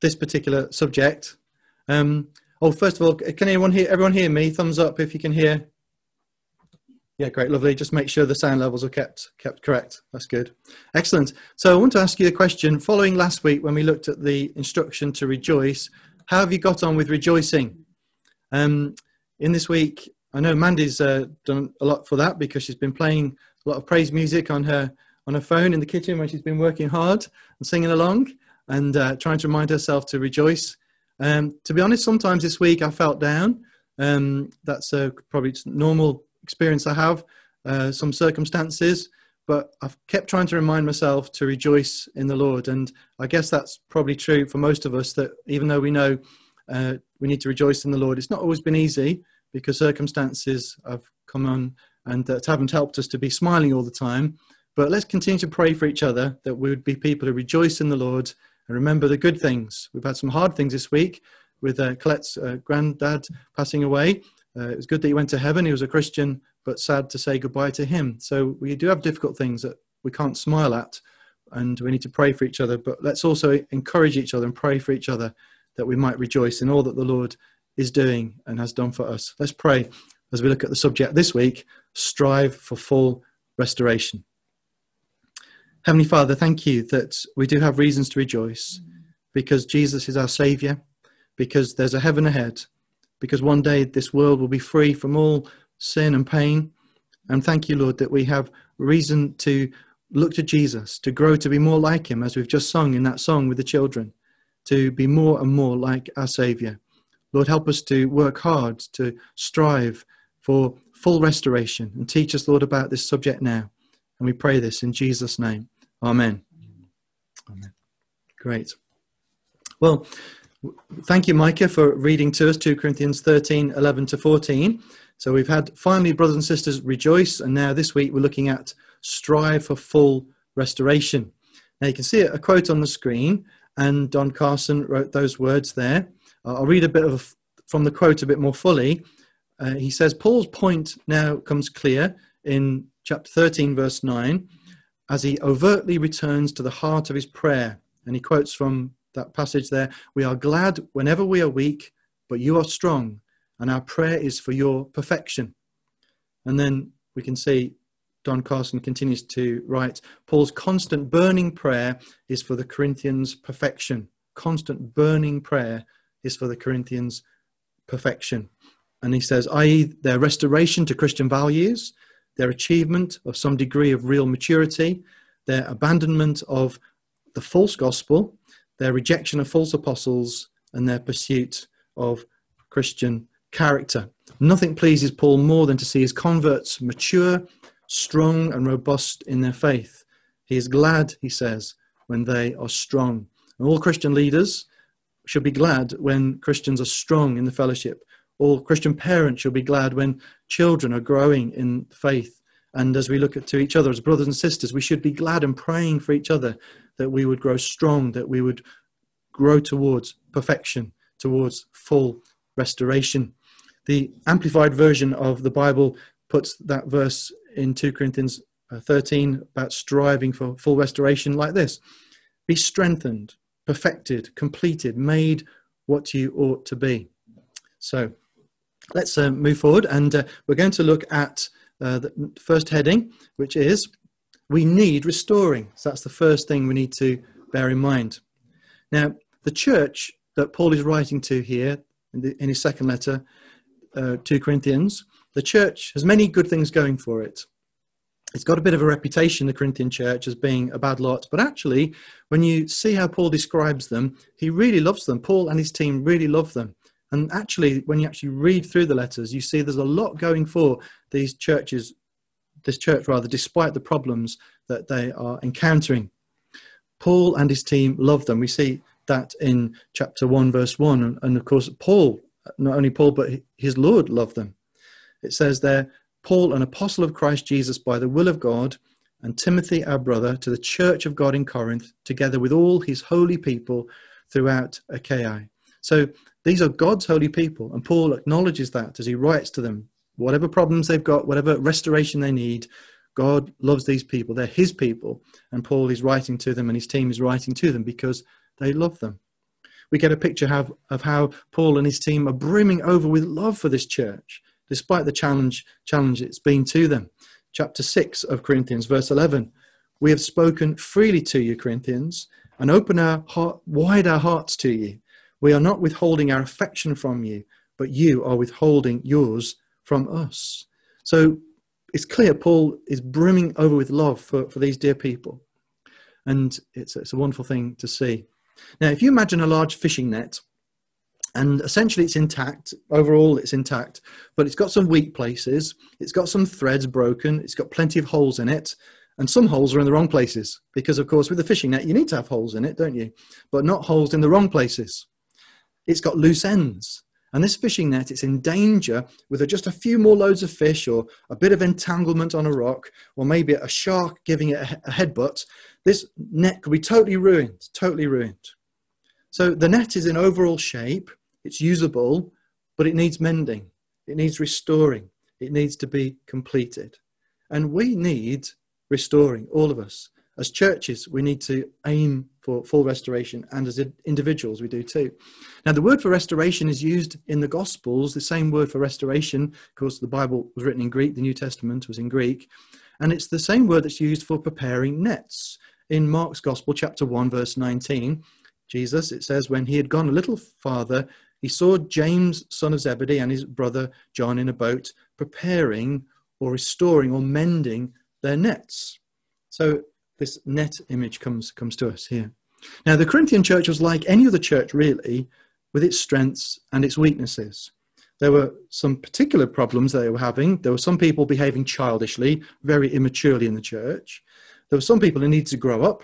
this particular subject. Um, oh, first of all, can anyone hear? Everyone hear me? Thumbs up if you can hear. Yeah, great, lovely. Just make sure the sound levels are kept kept correct. That's good. Excellent. So I want to ask you a question. Following last week when we looked at the instruction to rejoice, how have you got on with rejoicing? Um, in this week, I know Mandy's uh, done a lot for that because she's been playing a lot of praise music on her on her phone in the kitchen when she's been working hard and singing along and uh, trying to remind herself to rejoice. Um, to be honest, sometimes this week I felt down. Um, that's a probably normal experience I have, uh, some circumstances, but I've kept trying to remind myself to rejoice in the Lord. And I guess that's probably true for most of us that even though we know uh, we need to rejoice in the Lord, it's not always been easy because circumstances have come on and that haven't helped us to be smiling all the time. But let's continue to pray for each other that we would be people who rejoice in the Lord and remember the good things. We've had some hard things this week with uh, Colette's uh, granddad passing away. Uh, it was good that he went to heaven. He was a Christian, but sad to say goodbye to him. So we do have difficult things that we can't smile at, and we need to pray for each other. But let's also encourage each other and pray for each other that we might rejoice in all that the Lord is doing and has done for us. Let's pray as we look at the subject this week strive for full restoration. Heavenly Father, thank you that we do have reasons to rejoice because Jesus is our Saviour, because there's a heaven ahead, because one day this world will be free from all sin and pain. And thank you, Lord, that we have reason to look to Jesus, to grow to be more like Him, as we've just sung in that song with the children, to be more and more like our Saviour. Lord, help us to work hard, to strive for full restoration, and teach us, Lord, about this subject now. And we pray this in Jesus' name. Amen. Amen. Great. Well, thank you, Micah, for reading to us 2 Corinthians 13 11 to 14. So we've had finally, brothers and sisters, rejoice. And now this week we're looking at strive for full restoration. Now you can see a quote on the screen, and Don Carson wrote those words there. I'll read a bit of from the quote a bit more fully. Uh, he says, Paul's point now comes clear in chapter 13, verse 9, as he overtly returns to the heart of his prayer. And he quotes from that passage there We are glad whenever we are weak, but you are strong, and our prayer is for your perfection. And then we can see Don Carson continues to write Paul's constant burning prayer is for the Corinthians' perfection. Constant burning prayer is for the Corinthians' perfection. And he says, i.e., their restoration to Christian values, their achievement of some degree of real maturity, their abandonment of the false gospel, their rejection of false apostles, and their pursuit of Christian character. Nothing pleases Paul more than to see his converts mature, strong, and robust in their faith. He is glad, he says, when they are strong. And all Christian leaders should be glad when Christians are strong in the fellowship. All Christian parents should be glad when children are growing in faith. And as we look at to each other as brothers and sisters, we should be glad and praying for each other that we would grow strong, that we would grow towards perfection, towards full restoration. The amplified version of the Bible puts that verse in 2 Corinthians uh, 13 about striving for full restoration like this Be strengthened, perfected, completed, made what you ought to be. So let's uh, move forward and uh, we're going to look at uh, the first heading, which is we need restoring. So that's the first thing we need to bear in mind. Now, the church that Paul is writing to here in, the, in his second letter, uh, 2 Corinthians, the church has many good things going for it it's got a bit of a reputation, the Corinthian church, as being a bad lot. But actually, when you see how Paul describes them, he really loves them. Paul and his team really love them. And actually, when you actually read through the letters, you see there's a lot going for these churches, this church rather, despite the problems that they are encountering. Paul and his team love them. We see that in chapter 1, verse 1. And of course, Paul, not only Paul, but his Lord loved them. It says there, Paul, an apostle of Christ Jesus by the will of God, and Timothy, our brother, to the church of God in Corinth, together with all his holy people throughout Achaia. So these are God's holy people, and Paul acknowledges that as he writes to them. Whatever problems they've got, whatever restoration they need, God loves these people. They're his people, and Paul is writing to them, and his team is writing to them because they love them. we get a picture of, of how Paul and his team are brimming over with love for this church, despite the challenge, challenge it's been to them. Chapter 6 of Corinthians, verse 11. We have spoken freely to you, Corinthians, and open our heart, wide our hearts to you. We are not withholding our affection from you, but you are withholding yours from us. So it's clear Paul is brimming over with love for, for these dear people. And it's, it's a wonderful thing to see. Now, if you imagine a large fishing net, and essentially it's intact, overall it's intact, but it's got some weak places, it's got some threads broken, it's got plenty of holes in it, and some holes are in the wrong places. Because, of course, with a fishing net, you need to have holes in it, don't you? But not holes in the wrong places. It's got loose ends. And this fishing net, it's in danger with just a few more loads of fish or a bit of entanglement on a rock or maybe a shark giving it a headbutt. This net could be totally ruined, totally ruined. So the net is in overall shape, it's usable, but it needs mending, it needs restoring, it needs to be completed. And we need restoring, all of us. As churches, we need to aim for full restoration, and as individuals, we do too. Now, the word for restoration is used in the Gospels, the same word for restoration. Of course, the Bible was written in Greek, the New Testament was in Greek, and it's the same word that's used for preparing nets. In Mark's Gospel, chapter 1, verse 19, Jesus, it says, when he had gone a little farther, he saw James, son of Zebedee, and his brother John in a boat, preparing or restoring or mending their nets. So this net image comes, comes to us here. Now, the Corinthian church was like any other church, really, with its strengths and its weaknesses. There were some particular problems they were having. There were some people behaving childishly, very immaturely in the church. There were some people who needed to grow up.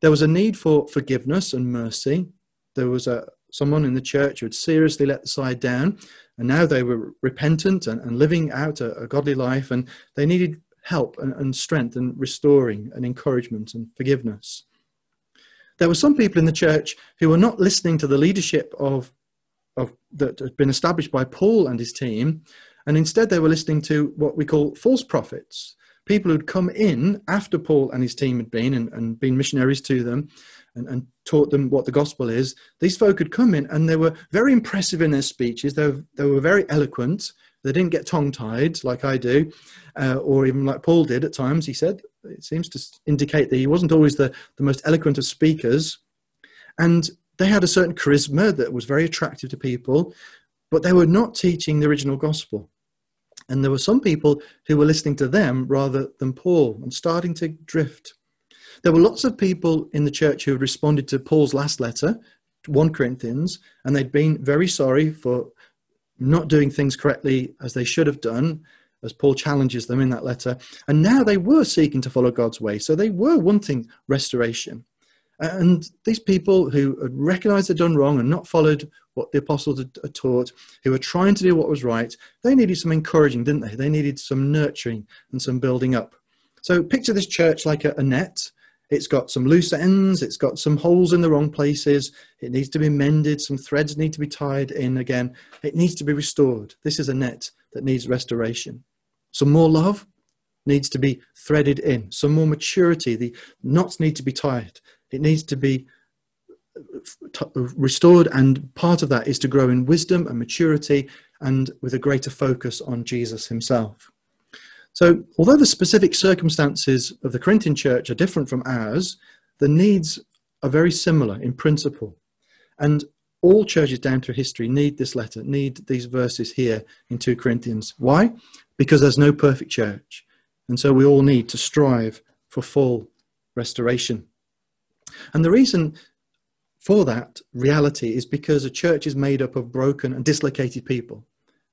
There was a need for forgiveness and mercy. There was a, someone in the church who had seriously let the side down, and now they were repentant and, and living out a, a godly life, and they needed help and, and strength and restoring and encouragement and forgiveness. There were some people in the church who were not listening to the leadership of, of that had been established by Paul and his team, and instead they were listening to what we call false prophets, people who'd come in after Paul and his team had been and, and been missionaries to them and, and, taught them what the gospel is. These folk had come in and they were very impressive in their speeches. They were, they were very eloquent. They didn't get tongue tied like I do, uh, or even like Paul did at times. He said it seems to indicate that he wasn't always the, the most eloquent of speakers. And they had a certain charisma that was very attractive to people, but they were not teaching the original gospel. And there were some people who were listening to them rather than Paul and starting to drift. There were lots of people in the church who had responded to Paul's last letter, 1 Corinthians, and they'd been very sorry for not doing things correctly as they should have done, as Paul challenges them in that letter. And now they were seeking to follow God's way. So they were wanting restoration. And these people who had recognized they'd done wrong and not followed what the apostles had, taught, who were trying to do what was right, they needed some encouraging, didn't they? They needed some nurturing and some building up. So picture this church like a, net it's got some loose ends, it's got some holes in the wrong places, it needs to be mended, some threads need to be tied in again, it needs to be restored. This is a net that needs restoration. Some more love needs to be threaded in, some more maturity, the knots need to be tied, it needs to be uh, t- restored, and part of that is to grow in wisdom and maturity and with a greater focus on Jesus himself. So, although the specific circumstances of the Corinthian church are different from ours, the needs are very similar in principle. And all churches down through history need this letter, need these verses here in 2 Corinthians. Why? Because there's no perfect church. And so we all need to strive for full restoration. And the reason for that reality is because a church is made up of broken and dislocated people,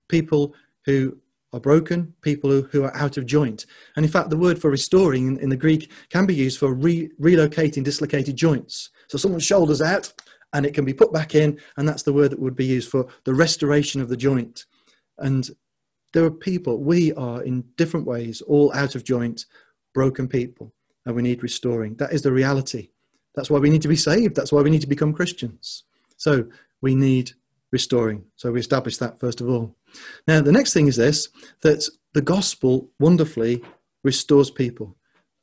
people who are broken, people who, are out of joint. And in fact, the word for restoring in, in the Greek can be used for re, relocating dislocated joints. So someone's shoulders out and it can be put back in, and that's the word that would be used for the restoration of the joint. And there are people, we are in different ways, all out of joint, broken people, and we need restoring. That is the reality. That's why we need to be saved. That's why we need to become Christians. So we need restoring. So we establish that first of all. Now, the next thing is this that the gospel wonderfully restores people.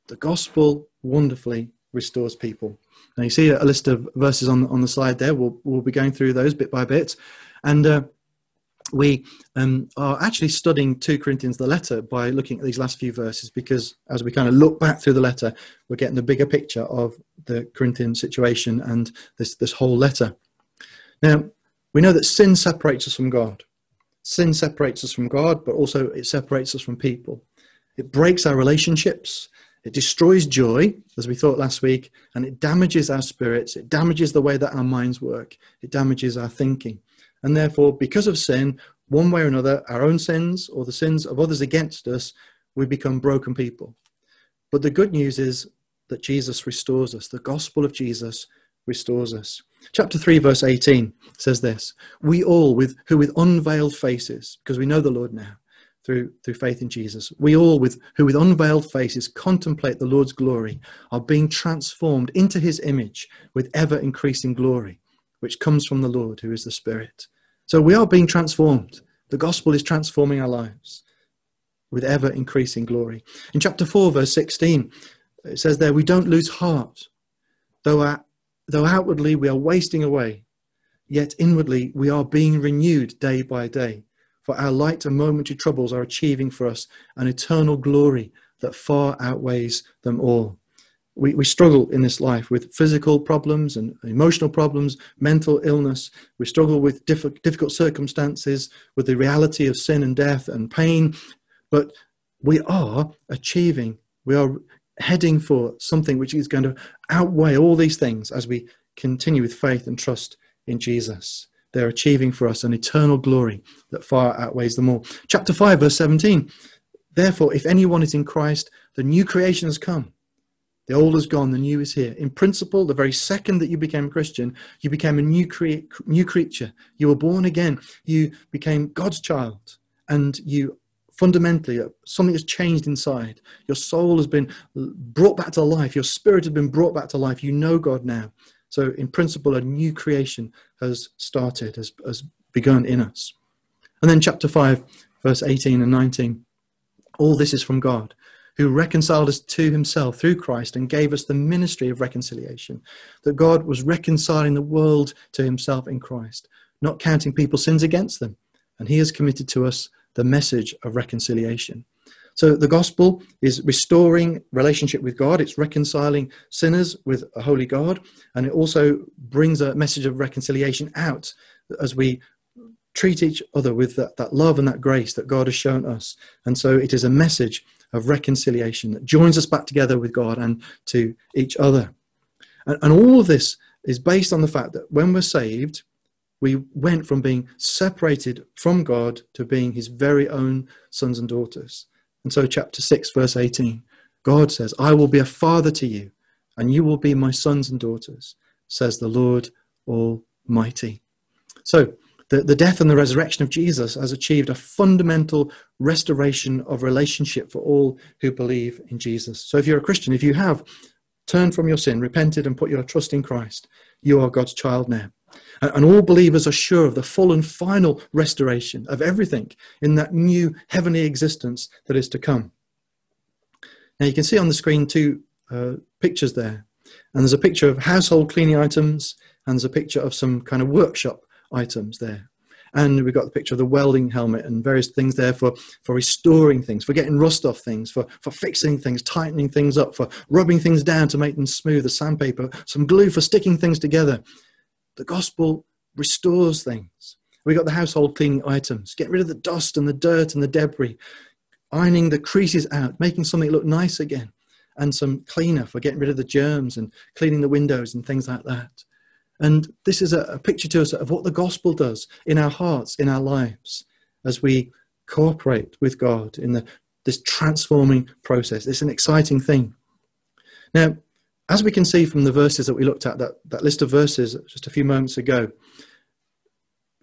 The gospel wonderfully restores people. Now you see a list of verses on on the slide there. We'll we'll be going through those bit by bit, and uh, we um, are actually studying 2 Corinthians, the letter, by looking at these last few verses because as we kind of look back through the letter, we're getting the bigger picture of the Corinthian situation and this, this whole letter. Now, we know that sin separates us from God. Sin separates us from God, but also it separates us from people. It breaks our relationships. It destroys joy, as we thought last week, and it damages our spirits. It damages the way that our minds work. It damages our thinking. And therefore, because of sin, one way or another, our own sins or the sins of others against us, we become broken people. But the good news is that Jesus restores us. The gospel of Jesus restores us. Chapter 3, verse 18 says this We all, with, who with unveiled faces, because we know the Lord now through, through faith in Jesus, we all, with, who with unveiled faces contemplate the Lord's glory, are being transformed into his image with ever increasing glory, which comes from the Lord, who is the Spirit. So we are being transformed. The gospel is transforming our lives with ever increasing glory. In chapter 4, verse 16, it says there, We don't lose heart. Though, our, though outwardly we are wasting away, yet inwardly we are being renewed day by day. For our light and momentary troubles are achieving for us an eternal glory that far outweighs them all we, we struggle in this life with physical problems and emotional problems, mental illness. We struggle with diff- difficult circumstances, with the reality of sin and death and pain. But we are achieving, we are heading for something which is going to outweigh all these things as we continue with faith and trust in Jesus. They're achieving for us an eternal glory that far outweighs them all. Chapter 5, verse 17. Therefore, if anyone is in Christ, the new creation has come the old is gone, the new is here. In principle, the very second that you became a Christian, you became a new, crea- new creature. You were born again. You became God's child. And you fundamentally, uh, something has changed inside. Your soul has been brought back to life. Your spirit has been brought back to life. You know God now. So, in principle, a new creation has started, has, has begun in us. And then, chapter 5, verse 18 and 19. All this is from God who reconciled us to himself through Christ and gave us the ministry of reconciliation. That God was reconciling the world to himself in Christ, not counting people's sins against them. And he has committed to us the message of reconciliation. So the gospel is restoring relationship with God. It's reconciling sinners with a holy God. And it also brings a message of reconciliation out as we treat each other with that, that love and that grace that God has shown us. And so it is a message of reconciliation that joins us back together with God and to each other. And, and all of this is based on the fact that when we're saved, we went from being separated from God to being his very own sons and daughters. And so, chapter 6, verse 18, God says, I will be a father to you, and you will be my sons and daughters, says the Lord Almighty. So, the, the death and the resurrection of Jesus has achieved a fundamental restoration of relationship for all who believe in Jesus. So if you're a Christian, if you have turned from your sin, repented, and put your trust in Christ, you are God's child now. And, all believers are sure of the full and final restoration of everything in that new heavenly existence that is to come. Now you can see on the screen two uh, pictures there. And there's a picture of household cleaning items, and there's a picture of some kind of workshop items there. And we've got the picture of the welding helmet and various things there for, for restoring things, for getting rust off things, for, for fixing things, tightening things up, for rubbing things down to make them smooth, the sandpaper, some glue for sticking things together. The gospel restores things. We got the household cleaning items, getting rid of the dust and the dirt and the debris, ironing the creases out, making something look nice again, and some cleaner for getting rid of the germs and cleaning the windows and things like that. And this is a, a picture to us of what the gospel does in our hearts, in our lives, as we cooperate with God in the, this transforming process. It's an exciting thing. Now, as we can see from the verses that we looked at, that, that list of verses just a few moments ago,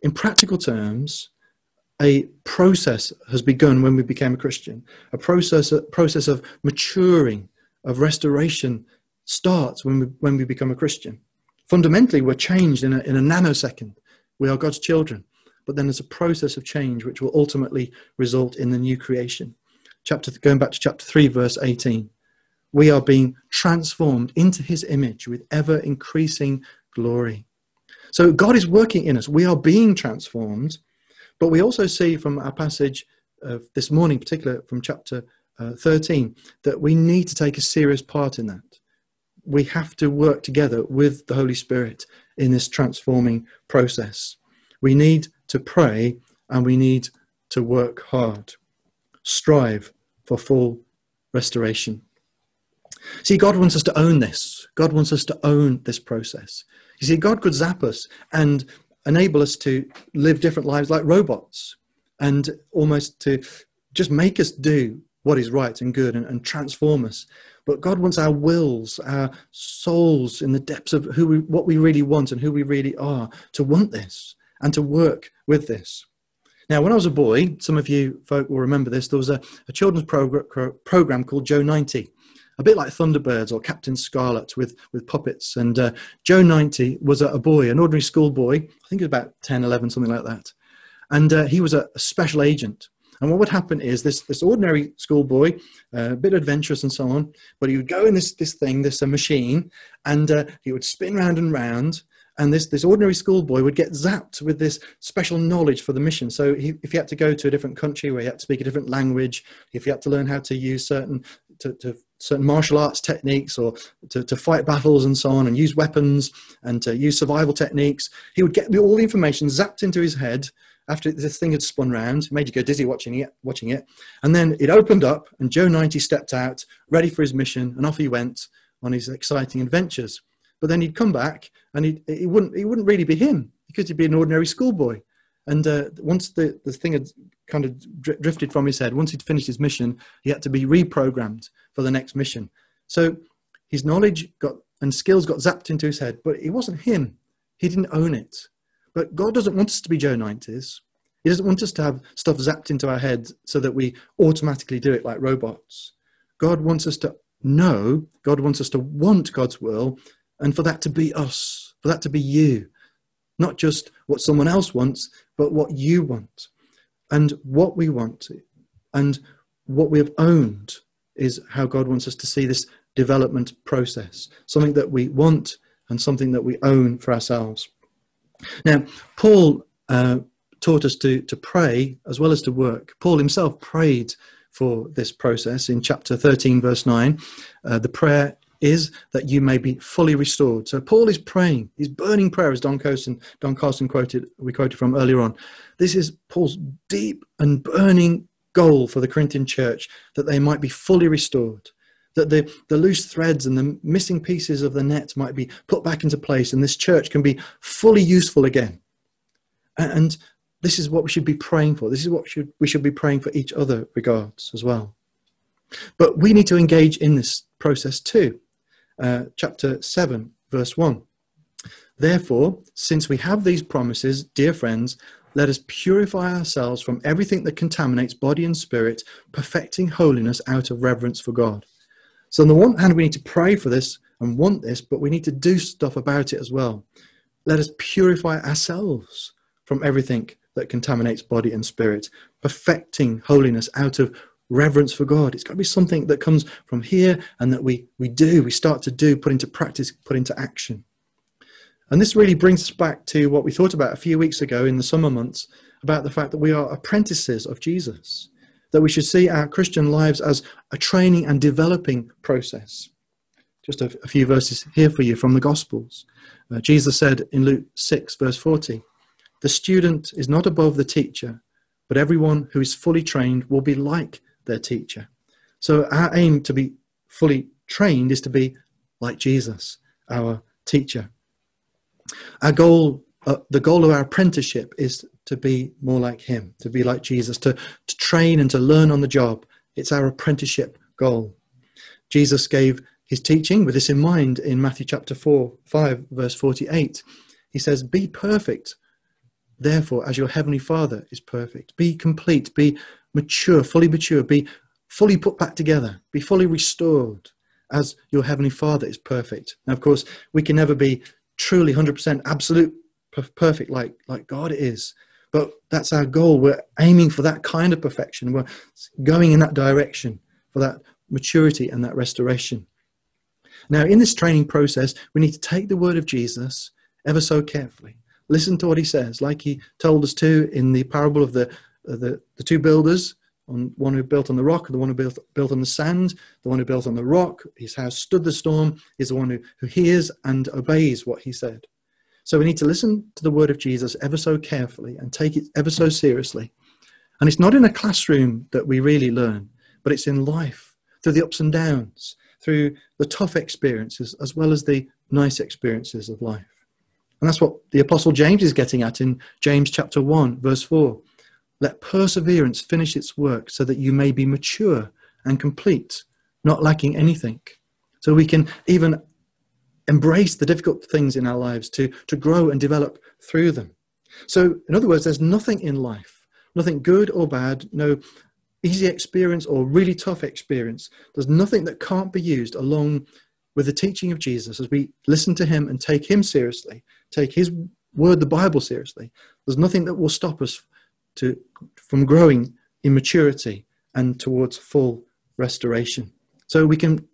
in practical terms, a process has begun when we became a Christian. A process, a process of maturing, of restoration starts when we, when we become a Christian. Fundamentally, we're changed in a, in a nanosecond. We are God's children. But then there's a process of change which will ultimately result in the new creation. Chapter, going back to chapter 3, verse 18. We are being transformed into his image with ever increasing glory. So God is working in us. We are being transformed. But we also see from our passage of this morning, particularly from chapter uh, 13, that we need to take a serious part in that. We have to work together with the Holy Spirit in this transforming process. We need to pray and we need to work hard. Strive for full restoration. See, God wants us to own this. God wants us to own this process. You see, God could zap us and enable us to live different lives like robots and almost to just make us do what is right and good and, and transform us. But God wants our wills, our souls in the depths of who we, what we really want and who we really are to want this and to work with this. Now, when I was a boy, some of you folk will remember this, there was a, a children's progr- program called Joe 90 a bit like Thunderbirds or Captain Scarlet with, with puppets. And uh, Joe 90 was a, a, boy, an ordinary schoolboy, I think about 10, 11, something like that. And uh, he was a, a, special agent. And what would happen is this, this ordinary schoolboy, uh, a bit adventurous and so on, but he would go in this, this thing, this machine, and uh, he would spin round and round, and this, this ordinary schoolboy would get zapped with this special knowledge for the mission. So he, if he had to go to a different country where he had to speak a different language, if he had to learn how to use certain to, to certain martial arts techniques or to, to fight battles and so on and use weapons and to use survival techniques. He would get all the information zapped into his head after this thing had spun round, made you go dizzy watching it, watching it. And then it opened up and Joe 90 stepped out, ready for his mission, and off he went on his exciting adventures. But then he'd come back and he he wouldn't, he wouldn't really be him because he'd be an ordinary schoolboy. And uh, once the, the thing had kind of drifted from his head, once he'd finished his mission, he had to be reprogrammed for the next mission. So his knowledge got and skills got zapped into his head, but it wasn't him. He didn't own it. But God doesn't want us to be Joe 90s. He doesn't want us to have stuff zapped into our heads so that we automatically do it like robots. God wants us to know, God wants us to want God's will, and for that to be us, for that to be you, not just what someone else wants, but what you want. And what we want and what we have owned is how God wants us to see this development process something that we want and something that we own for ourselves. Now, Paul uh, taught us to, to pray as well as to work. Paul himself prayed for this process in chapter 13, verse 9. Uh, the prayer is that you may be fully restored. So Paul is praying, he's burning prayer, as Don Carson, Don Carson quoted, we quoted from earlier on. This is Paul's deep and burning goal for the Corinthian church that they might be fully restored, that the, the loose threads and the missing pieces of the net might be put back into place, and this church can be fully useful again. And this is what we should be praying for. This is what should, we should be praying for each other regards as well. But we need to engage in this process too uh, chapter 7, verse 1. Therefore, since we have these promises, dear friends, let us purify ourselves from everything that contaminates body and spirit, perfecting holiness out of reverence for God. So, on the one hand, we need to pray for this and want this, but we need to do stuff about it as well. Let us purify ourselves from everything that contaminates body and spirit, perfecting holiness out of reverence for God. It's got to be something that comes from here and that we, we do, we start to do, put into practice, put into action. And this really brings us back to what we thought about a few weeks ago in the summer months about the fact that we are apprentices of Jesus, that we should see our Christian lives as a training and developing process. Just a, a few verses here for you from the Gospels. Uh, Jesus said in Luke 6, verse 40, The student is not above the teacher, but everyone who is fully trained will be like their teacher. So our aim to be fully trained is to be like Jesus, our teacher. Our goal, uh, the goal of our apprenticeship is to be more like him, to be like Jesus, to, to train and to learn on the job. It's our apprenticeship goal. Jesus gave his teaching with this in mind in Matthew chapter 4, 5, verse 48. He says, Be perfect, therefore, as your heavenly Father is perfect. Be complete, be mature, fully mature, be fully put back together, be fully restored as your Heavenly Father is perfect. Now, of course, we can never be truly 100% absolute perfect like, like God is. But that's our goal. We're aiming for that kind of perfection. We're going in that direction for that maturity and that restoration. Now, in this training process, we need to take the word of Jesus ever so carefully. Listen to what he says, like he told us to in the parable of the, uh, the, the two builders on one who built on the rock, the one who built, built on the sand, the one who built on the rock, his house stood the storm, is the one who, who hears and obeys what he said. So we need to listen to the word of Jesus ever so carefully and take it ever so seriously. And it's not in a classroom that we really learn, but it's in life, through the ups and downs, through the tough experiences, as well as the nice experiences of life. And that's what the Apostle James is getting at in James chapter 1, verse 4. Let perseverance finish its work so that you may be mature and complete, not lacking anything. So we can even embrace the difficult things in our lives to, to grow and develop through them. So, in other words, there's nothing in life, nothing good or bad, no easy experience or really tough experience. There's nothing that can't be used along with the teaching of Jesus as we listen to him and take him seriously, take his word, the Bible, seriously. There's nothing that will stop us to, from growing in maturity and towards full restoration. So we can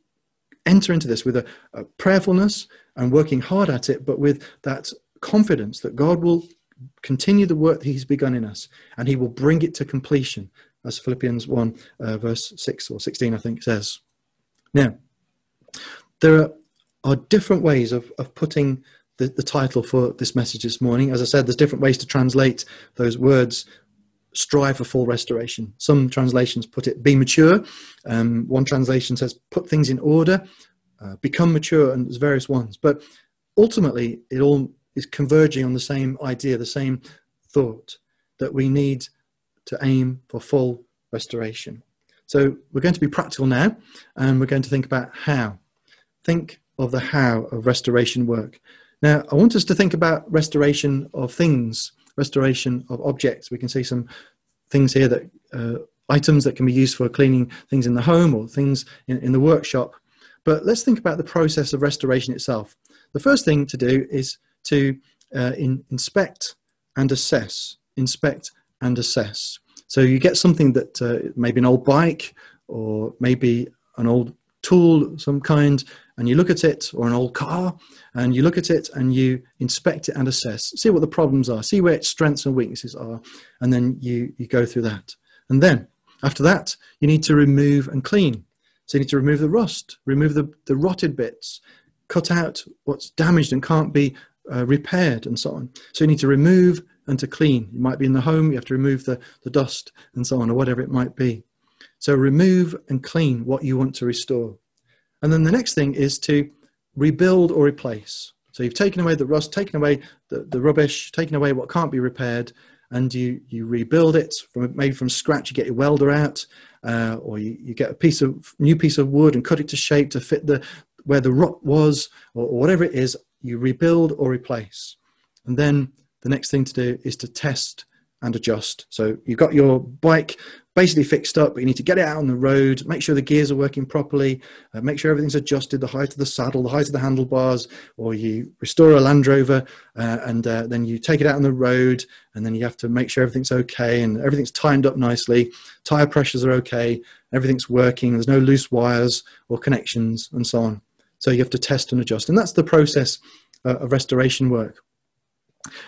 enter into this with a, a prayerfulness and working hard at it, but with that confidence that God will continue the work that He's begun in us and He will bring it to completion, as Philippians 1, uh, verse 6 or 16, I think, says. Now, there are, are different ways of, of putting the, the title for this message this morning. As I said, there's different ways to translate those words strive for full restoration. Some translations put it be mature. Um, one translation says put things in order, uh, become mature, and there's various ones. But ultimately, it all is converging on the same idea, the same thought that we need to aim for full restoration. So we're going to be practical now, and we're going to think about how. Think of the how of restoration work. Now, I want us to think about restoration of things restoration of objects. We can see some things here that uh, items that can be used for cleaning things in the home or things in, in the workshop. But let's think about the process of restoration itself. The first thing to do is to uh, in, inspect and assess. Inspect and assess. So you get something that uh, maybe an old bike or maybe an old tool some kind and you look at it or an old car and you look at it and you inspect it and assess see what the problems are see where its strengths and weaknesses are and then you you go through that. And then after that you need to remove and clean. So you need to remove the rust remove the, the rotted bits cut out what's damaged and can't be uh, repaired and so on. So you need to remove and to clean. You might be in the home you have to remove the, the dust and so on or whatever it might be. So remove and clean what you want to restore and then the next thing is to rebuild or replace. So you've taken away the rust, taken away the, the rubbish, taken away what can't be repaired, and you, you rebuild it from maybe from scratch. You get your welder out, uh, or you, you get a piece of new piece of wood and cut it to shape to fit the where the rot was, or, or whatever it is. You rebuild or replace, and then the next thing to do is to test and adjust. So you've got your bike basically fixed up, but you need to get it out on the road, make sure the gears are working properly, uh, make sure everything's adjusted, the height of the saddle, the height of the handlebars, or you restore a Land Rover uh, and uh, then you take it out on the road and then you have to make sure everything's okay and everything's timed up nicely, tire pressures are okay, everything's working, there's no loose wires or connections and so on. So you have to test and adjust. And that's the process uh, of restoration work.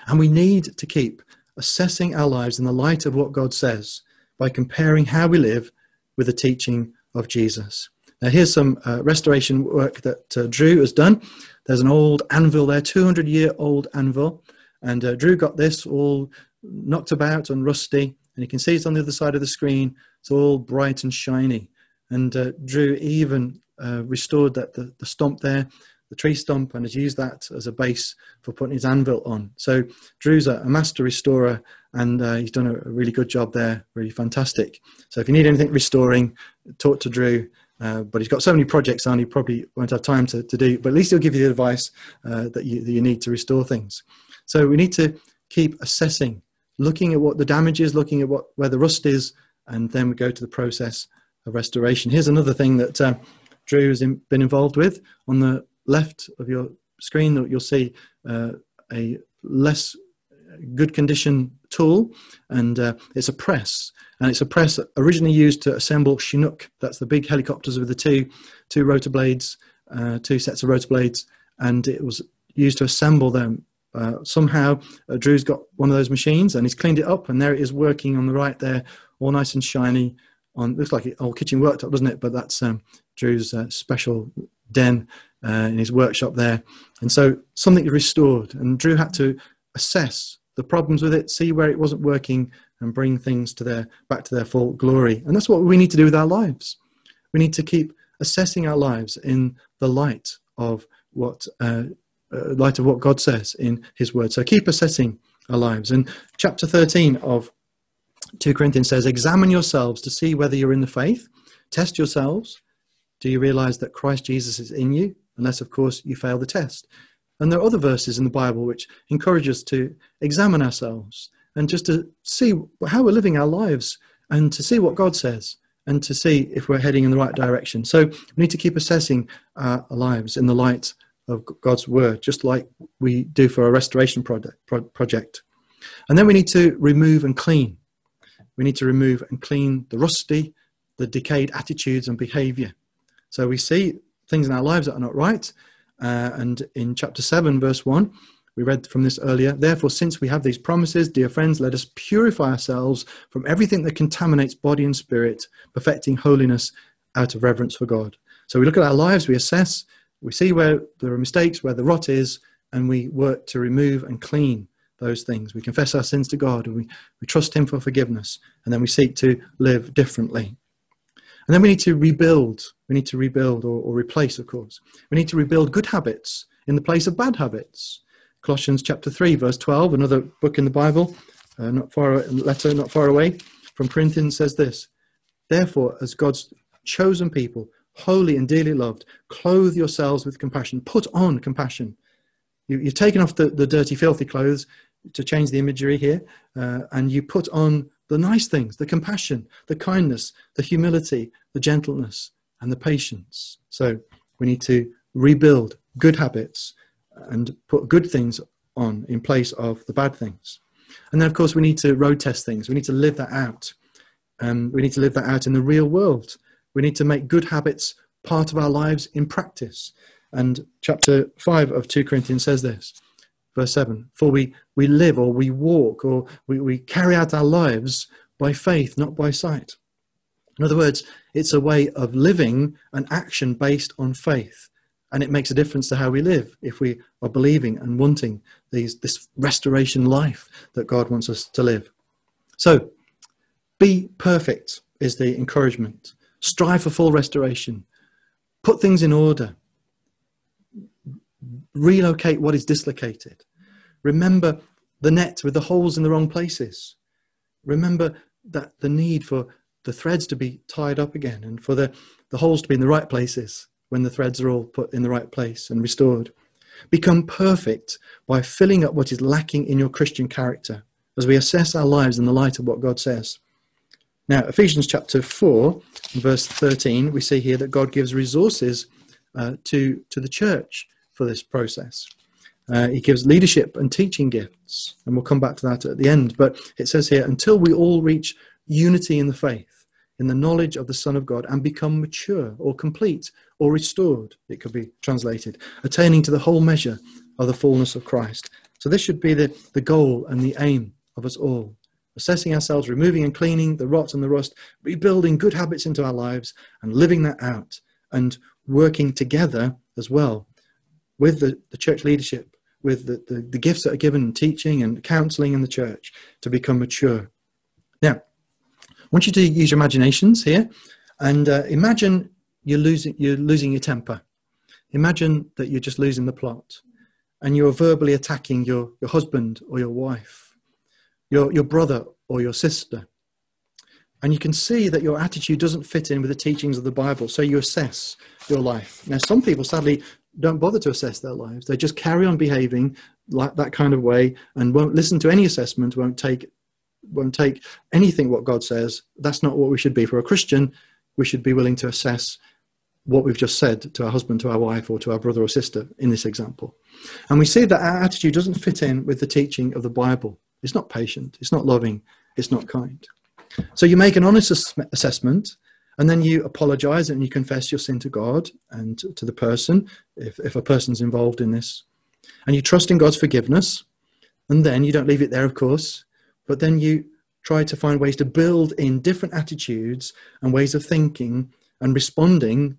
And we need to keep assessing our lives in the light of what God says by comparing how we live with the teaching of Jesus. Now, here's some uh, restoration work that uh, Drew has done. There's an old anvil there, 200 year old anvil. And uh, Drew got this all knocked about and rusty. And you can see it on the other side of the screen. It's all bright and shiny. And uh, Drew even uh, restored that the, the stump there, the tree stump, and has used that as a base for putting his anvil on. So Drew's a, master restorer and uh, he's done a, really good job there, really fantastic. So if you need anything restoring, talk to Drew. Uh, but he's got so many projects on, he probably won't have time to, to do. But at least he'll give you the advice uh, that, you, that you need to restore things. So we need to keep assessing, looking at what the damage is, looking at what where the rust is, and then we go to the process of restoration. Here's another thing that uh, Drew has been involved with. On the left of your screen, you'll see uh, a less good condition tool, and uh, it's a press. And it's a press originally used to assemble Chinook. That's the big helicopters with the two, two rotor blades, uh, two sets of rotor blades. And it was used to assemble them. Uh, somehow, uh, Drew's got one of those machines and he's cleaned it up, and there it is working on the right there, all nice and shiny. On looks like an old kitchen worktop, doesn't it? But that's um, Drew's uh, special den uh, in his workshop there. And so something restored, and Drew had to assess the problems with it, see where it wasn't working, and bring things to their back to their full glory. And that's what we need to do with our lives. We need to keep assessing our lives in the light of what uh, uh, light of what God says in His Word. So keep assessing our lives. And chapter thirteen of 2 Corinthians says, Examine yourselves to see whether you're in the faith. Test yourselves. Do you realize that Christ Jesus is in you? Unless, of course, you fail the test. And there are other verses in the Bible which encourage us to examine ourselves and just to see how we're living our lives and to see what God says and to see if we're heading in the right direction. So we need to keep assessing our lives in the light of God's word, just like we do for a restoration project. And then we need to remove and clean. We need to remove and clean the rusty, the decayed attitudes and behavior. So we see things in our lives that are not right. Uh, and in chapter 7, verse 1, we read from this earlier. Therefore, since we have these promises, dear friends, let us purify ourselves from everything that contaminates body and spirit, perfecting holiness out of reverence for God. So we look at our lives, we assess, we see where there are mistakes, where the rot is, and we work to remove and clean those things. We confess our sins to God, and we, we trust Him for forgiveness, and then we seek to live differently. And then we need to rebuild. We need to rebuild or, or replace, of course. We need to rebuild good habits in the place of bad habits. Colossians chapter 3, verse 12, another book in the Bible, uh, not far letter, not far away from Corinthians, says this Therefore, as God's chosen people, holy and dearly loved, clothe yourselves with compassion. Put on compassion. You, have taken off the, the dirty, filthy clothes to change the imagery here, uh, and you put on the nice things, the compassion, the kindness, the humility, the gentleness, and the patience. So we need to rebuild good habits and put good things on in place of the bad things. And then, of course, we need to road test things. We need to live that out. Um, we need to live that out in the real world. We need to make good habits part of our lives in practice. And chapter 5 of 2 Corinthians says this verse 7 For we, we live or we walk or we, we carry out our lives by faith, not by sight. In other words, it's a way of living an action based on faith. And it makes a difference to how we live if we are believing and wanting these, this restoration life that God wants us to live. So, be perfect is the encouragement. Strive for full restoration. Put things in order. Relocate what is dislocated. Remember the net with the holes in the wrong places. Remember that the need for the threads to be tied up again and for the, the holes to be in the right places when the threads are all put in the right place and restored. Become perfect by filling up what is lacking in your Christian character as we assess our lives in the light of what God says. Now, Ephesians chapter 4, verse 13, we see here that God gives resources uh, to, to the church for this process. Uh, he gives leadership and teaching gifts, and we'll come back to that at the end. But it says here, until we all reach unity in the faith, in the knowledge of the Son of God, and become mature or complete or restored, it could be translated, attaining to the whole measure of the fullness of Christ. So this should be the, the goal and the aim of us all. Assessing ourselves, removing and cleaning the rot and the rust, rebuilding good habits into our lives, and living that out, and working together as well with the, the church leadership with the, the, the gifts that are given in teaching and counseling in the church to become mature. Now, I want you to use your imaginations here and uh, imagine you're losing, you're losing your temper. Imagine that you're just losing the plot and you're verbally attacking your, your husband or your wife, your, your brother or your sister. And you can see that your attitude doesn't fit in with the teachings of the Bible. So you assess your life. Now, some people sadly don't bother to assess their lives. They just carry on behaving like that kind of way and won't listen to any assessment, won't take won't take anything what God says. That's not what we should be. For a Christian, we should be willing to assess what we've just said to our husband, to our wife, or to our brother or sister in this example. And we see that our attitude doesn't fit in with the teaching of the Bible. It's not patient. It's not loving. It's not kind. So you make an honest assessment and then you apologize and you confess your sin to God and to the person, if, if a person's involved in this. And you trust in God's forgiveness. And then you don't leave it there, of course, but then you try to find ways to build in different attitudes and ways of thinking and responding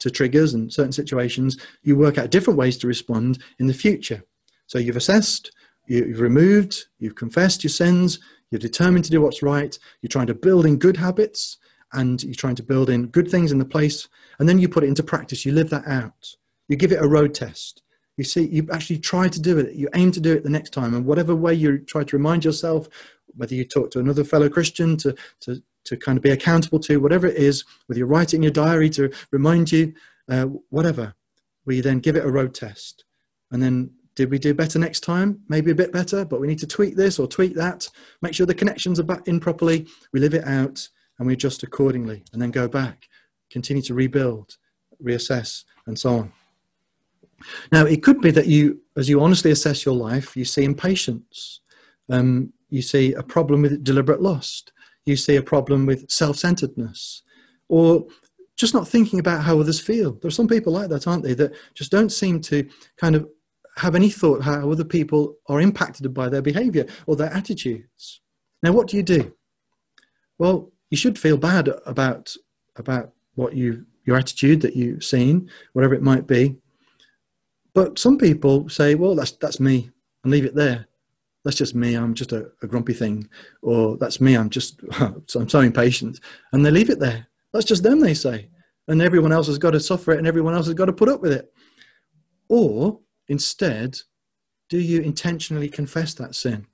to triggers and certain situations. You work out different ways to respond in the future. So you've assessed, you've removed, you've confessed your sins, you're determined to do what's right, you're trying to build in good habits, and you're trying to build in good things in the place, and then you put it into practice. You live that out. You give it a road test. You see, you actually try to do it. You aim to do it the next time, and whatever way you try to remind yourself, whether you talk to another fellow Christian to to to kind of be accountable to, whatever it is, whether you write it in your diary to remind you, uh, whatever, we then give it a road test, and then did we do better next time? Maybe a bit better, but we need to tweak this or tweak that. Make sure the connections are back in properly. We live it out, and we adjust accordingly and then go back, continue to rebuild, reassess, and so on. Now, it could be that you, as you honestly assess your life, you see impatience, um, you see a problem with deliberate lust, you see a problem with self centeredness, or just not thinking about how others feel. There are some people like that, aren't they, that just don't seem to kind of have any thought how other people are impacted by their behavior or their attitudes. Now, what do you do? Well, you should feel bad about about what you your attitude that you've seen, whatever it might be. But some people say, "Well, that's that's me," and leave it there. That's just me. I'm just a, a grumpy thing, or that's me. I'm just I'm so impatient, and they leave it there. That's just them. They say, and everyone else has got to suffer it, and everyone else has got to put up with it. Or instead, do you intentionally confess that sin,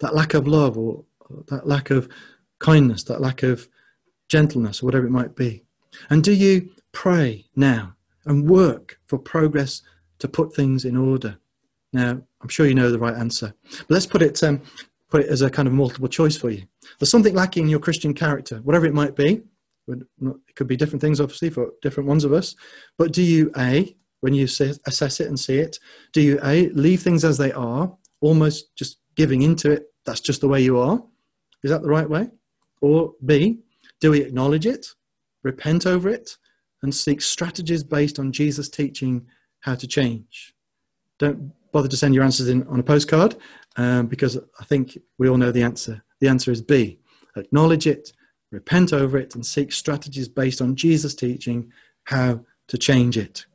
that lack of love, or that lack of kindness, that lack of gentleness, or whatever it might be? And do you pray now and work for progress to put things in order? Now, I'm sure you know the right answer, but let's put it, um, put it as a kind of multiple choice for you. There's something lacking in your Christian character, whatever it might be. It could be different things, obviously, for different ones of us. But do you, A, when you assess it and see it, do you, A, leave things as they are, almost just giving into it, that's just the way you are? Is that the right way? Or B, do we acknowledge it, repent over it, and seek strategies based on Jesus' teaching how to change? Don't bother to send your answers in on a postcard um, because I think we all know the answer. The answer is B. Acknowledge it, repent over it, and seek strategies based on Jesus' teaching how to change it.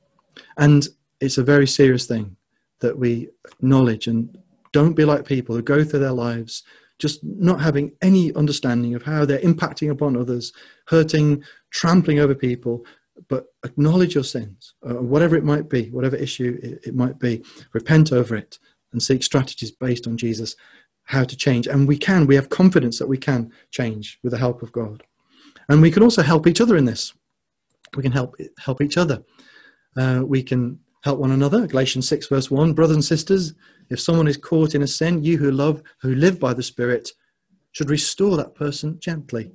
And it's a very serious thing that we acknowledge and don't be like people who go through their lives just not having any understanding of how they're impacting upon others, hurting, trampling over people, but acknowledge your sins, uh, whatever it might be, whatever issue it, it might be, repent over it and seek strategies based on Jesus how to change. And we can, we have confidence that we can change with the help of God. And we can also help each other in this. We can help help each other. Uh, we can help one another. Galatians 6, verse 1 Brothers and sisters, if someone is caught in a sin, you who love, who live by the Spirit, should restore that person gently.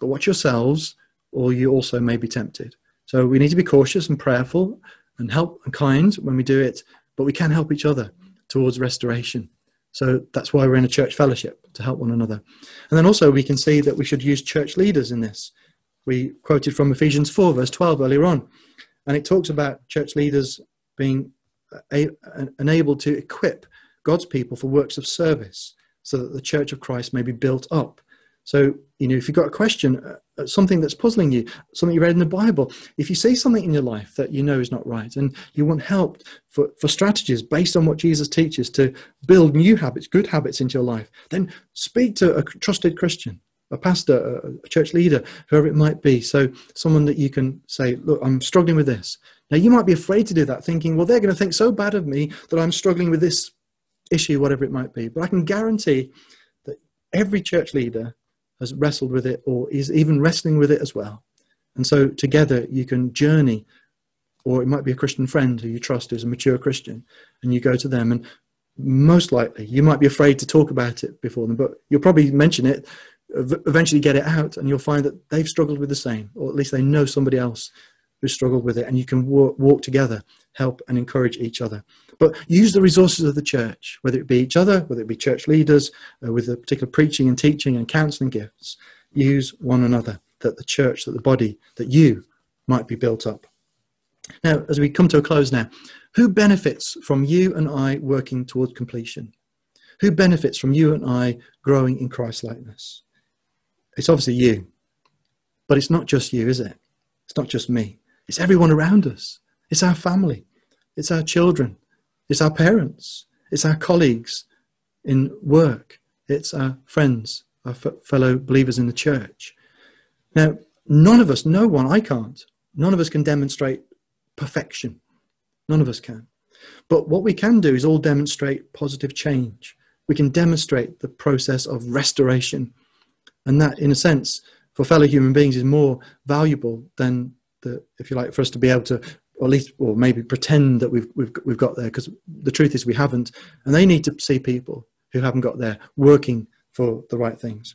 But watch yourselves, or you also may be tempted. So we need to be cautious and prayerful and help and kind when we do it, but we can help each other towards restoration. So that's why we're in a church fellowship to help one another. And then also we can see that we should use church leaders in this. We quoted from Ephesians 4, verse 12 earlier on, and it talks about church leaders being enabled to equip God's people for works of service so that the church of Christ may be built up. So, you know, if you've got a question, uh, uh, something that's puzzling you, something you read in the Bible, if you see something in your life that you know is not right and you want help for, for strategies based on what Jesus teaches to build new habits, good habits into your life, then speak to a trusted Christian, a pastor, a church leader, whoever it might be. So, someone that you can say, Look, I'm struggling with this. Now, you might be afraid to do that, thinking, well, they're going to think so bad of me that I'm struggling with this issue, whatever it might be. But I can guarantee that every church leader has wrestled with it or is even wrestling with it as well. And so together you can journey, or it might be a Christian friend who you trust who's a mature Christian, and you go to them. And most likely you might be afraid to talk about it before them, but you'll probably mention it, eventually get it out, and you'll find that they've struggled with the same, or at least they know somebody else who struggled with it, and you can walk, walk together, help and encourage each other. But use the resources of the church, whether it be each other, whether it be church leaders, uh, with the particular preaching and teaching and counseling gifts. Use one another, that the church, that the body, that you might be built up. Now, as we come to a close now, who benefits from you and I working towards completion? Who benefits from you and I growing in Christ likeness? It's obviously you. But it's not just you, is it? It's not just me. It's everyone around us. It's our family. It's our children. It's our parents. It's our colleagues in work. It's our friends, our f- fellow believers in the church. Now, none of us, no one, I can't, none of us can demonstrate perfection. None of us can. But what we can do is all demonstrate positive change. We can demonstrate the process of restoration. And that, in a sense, for fellow human beings is more valuable than the, if you like, for us to be able to, or at least, or maybe pretend that we've, we've, we've got there, because the truth is we haven't. And they need to see people who haven't got there working for the right things.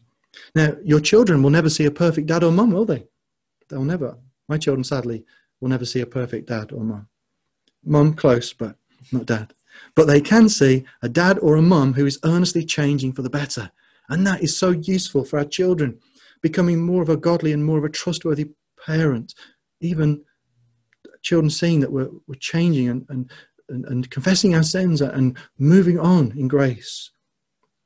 Now, your children will never see a perfect dad or mum, will they? They'll never. My children, sadly, will never see a perfect dad or mum. Mum, close, but not dad. But they can see a dad or a mum who is earnestly changing for the better. And that is so useful for our children becoming more of a godly and more of a trustworthy parent, even children seeing that we're, we're changing and, and, and, and confessing our sins and moving on in grace.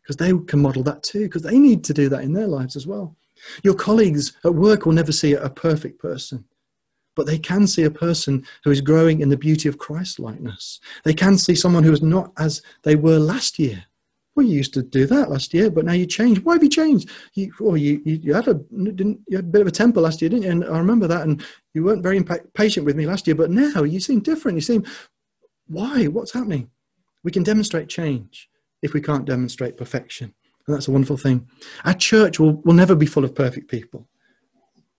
Because they can model that too, because they need to do that in their lives as well. Your colleagues at work will never see a perfect person, but they can see a person who is growing in the beauty of Christ likeness. They can see someone who is not as they were last year well, you used to do that last year, but now you changed. Why have you changed? You, oh, you, you, had a didn't you had a bit of a temper last year, didn't you? And I remember that. And you weren't very patient with me last year, but now you seem different. You seem. Why? What's happening? We can demonstrate change if we can't demonstrate perfection, and that's a wonderful thing. Our church will will never be full of perfect people,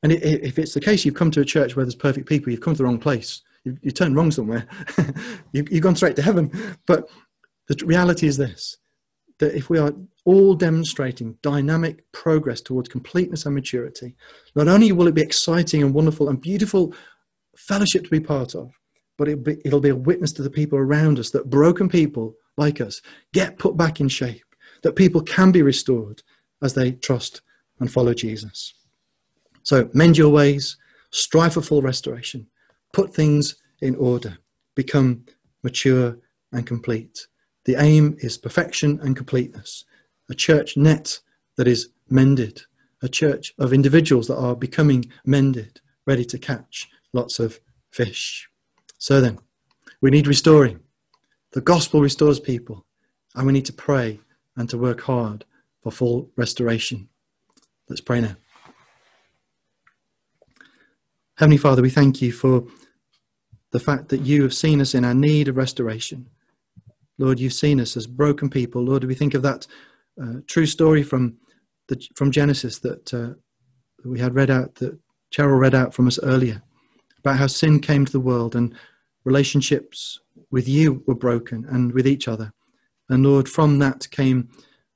and if it's the case, you've come to a church where there's perfect people, you've come to the wrong place. You, you turned wrong somewhere. you, you've gone straight to heaven. But the reality is this that if we are all demonstrating dynamic progress towards completeness and maturity, not only will it be exciting and wonderful and beautiful fellowship to be part of, but it'll be, it'll be a witness to the people around us that broken people like us get put back in shape, that people can be restored as they trust and follow Jesus. So mend your ways, strive for full restoration, put things in order, become mature and complete. The aim is perfection and completeness. A church net that is mended. A church of individuals that are becoming mended, ready to catch lots of fish. So then, we need restoring. The gospel restores people, and we need to pray and to work hard for full restoration. Let's pray now. Heavenly Father, we thank you for the fact that you have seen us in our need of restoration. Lord, you've seen us as broken people. Lord, we think of that uh, true story from the, from Genesis that, uh, that we had read out, that Cheryl read out from us earlier, about how sin came to the world and relationships with you were broken and with each other. And Lord, from that came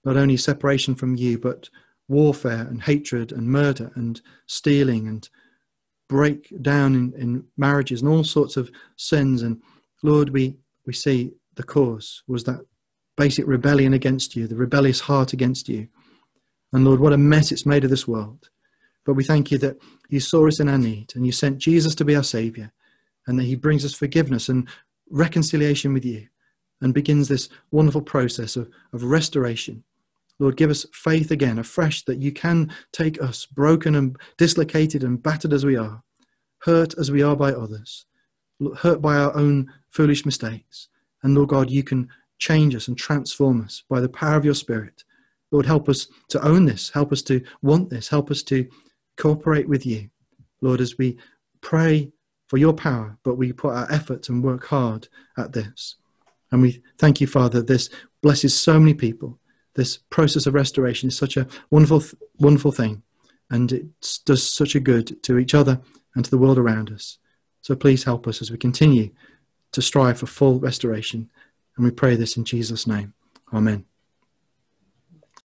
not only separation from you, but warfare and hatred and murder and stealing and breakdown in, in marriages and all sorts of sins. And Lord, we, we see the cause was that basic rebellion against you, the rebellious heart against you. And Lord, what a mess it's made of this world. But we thank you that you saw us in our need and you sent Jesus to be our Savior and that he brings us forgiveness and reconciliation with you and begins this wonderful process of, of restoration. Lord, give us faith again, afresh, that you can take us, broken and dislocated and battered as we are, hurt as we are by others, hurt by our own foolish mistakes, and Lord God, you can change us and transform us by the power of your Spirit. Lord, help us to own this. Help us to want this. Help us to cooperate with you. Lord, as we pray for your power, but we put our effort and work hard at this. And we thank you, Father, this blesses so many people. This process of restoration is such a wonderful, wonderful thing. And it does such a good to each other and to the world around us. So please help us as we continue to strive for full restoration. And we pray this in Jesus' name. Amen.